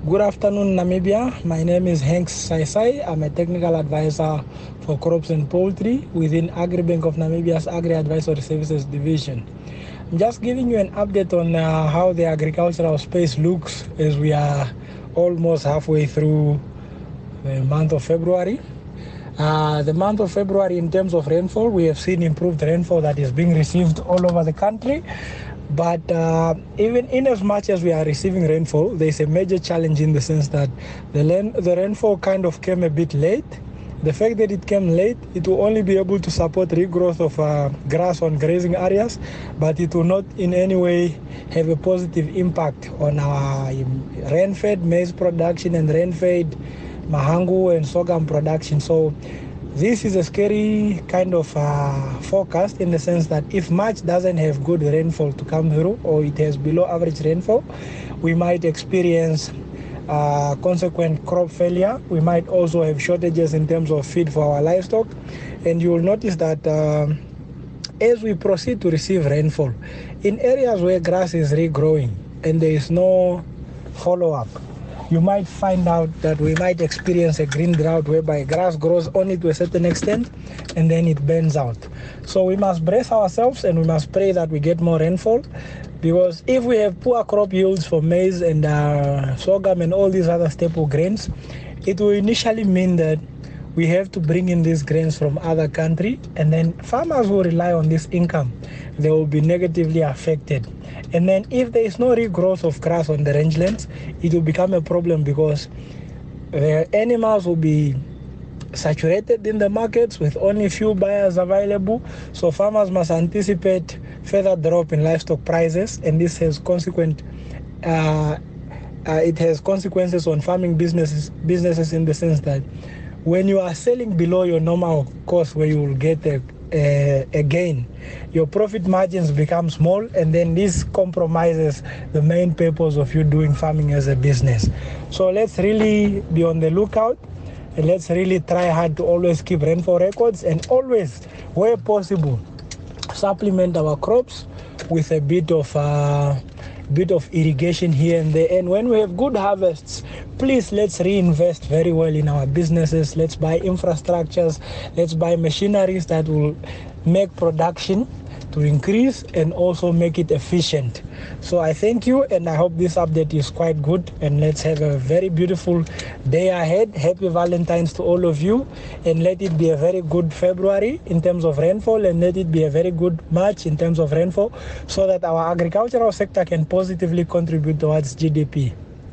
Good afternoon, Namibia. My name is Hanks Saisai. I'm a technical advisor for crops and poultry within AgriBank of Namibia's Agri Advisory Services Division. I'm just giving you an update on uh, how the agricultural space looks as we are almost halfway through the month of February. Uh, the month of February, in terms of rainfall, we have seen improved rainfall that is being received all over the country. But uh, even in as much as we are receiving rainfall, there's a major challenge in the sense that the, land, the rainfall kind of came a bit late. The fact that it came late, it will only be able to support regrowth of uh, grass on grazing areas, but it will not in any way have a positive impact on our rain-fed maize production and rain-fed mahangu and sorghum production. So this is a scary kind of uh, forecast in the sense that if March doesn't have good rainfall to come through or it has below average rainfall, we might experience uh, consequent crop failure. We might also have shortages in terms of feed for our livestock. And you will notice that uh, as we proceed to receive rainfall, in areas where grass is regrowing and there is no follow up, you might find out that we might experience a green drought whereby grass grows only to a certain extent and then it burns out. So we must brace ourselves and we must pray that we get more rainfall because if we have poor crop yields for maize and uh, sorghum and all these other staple grains, it will initially mean that we have to bring in these grains from other country and then farmers will rely on this income they will be negatively affected. And then if there is no regrowth of grass on the rangelands it will become a problem because the animals will be saturated in the markets with only few buyers available. So farmers must anticipate further drop in livestock prices and this has consequent uh, uh, it has consequences on farming businesses businesses in the sense that when you are selling below your normal cost where you will get a, a, a, gain your profit margins become small and then this compromises the main purpose of you doing farming as a business so let's really be on the lookout and let's really try hard to always keep rainfall records and always where possible supplement our crops with a bit of uh, bit of irrigation here and there. And when we have good harvests, please let's reinvest very well in our businesses. Let's buy infrastructures, let's buy machineries that will make production to increase and also make it efficient. So I thank you and I hope this update is quite good and let's have a very beautiful day ahead. Happy Valentine's to all of you and let it be a very good February in terms of rainfall and let it be a very good March in terms of rainfall so that our agricultural sector can positively contribute towards GDP.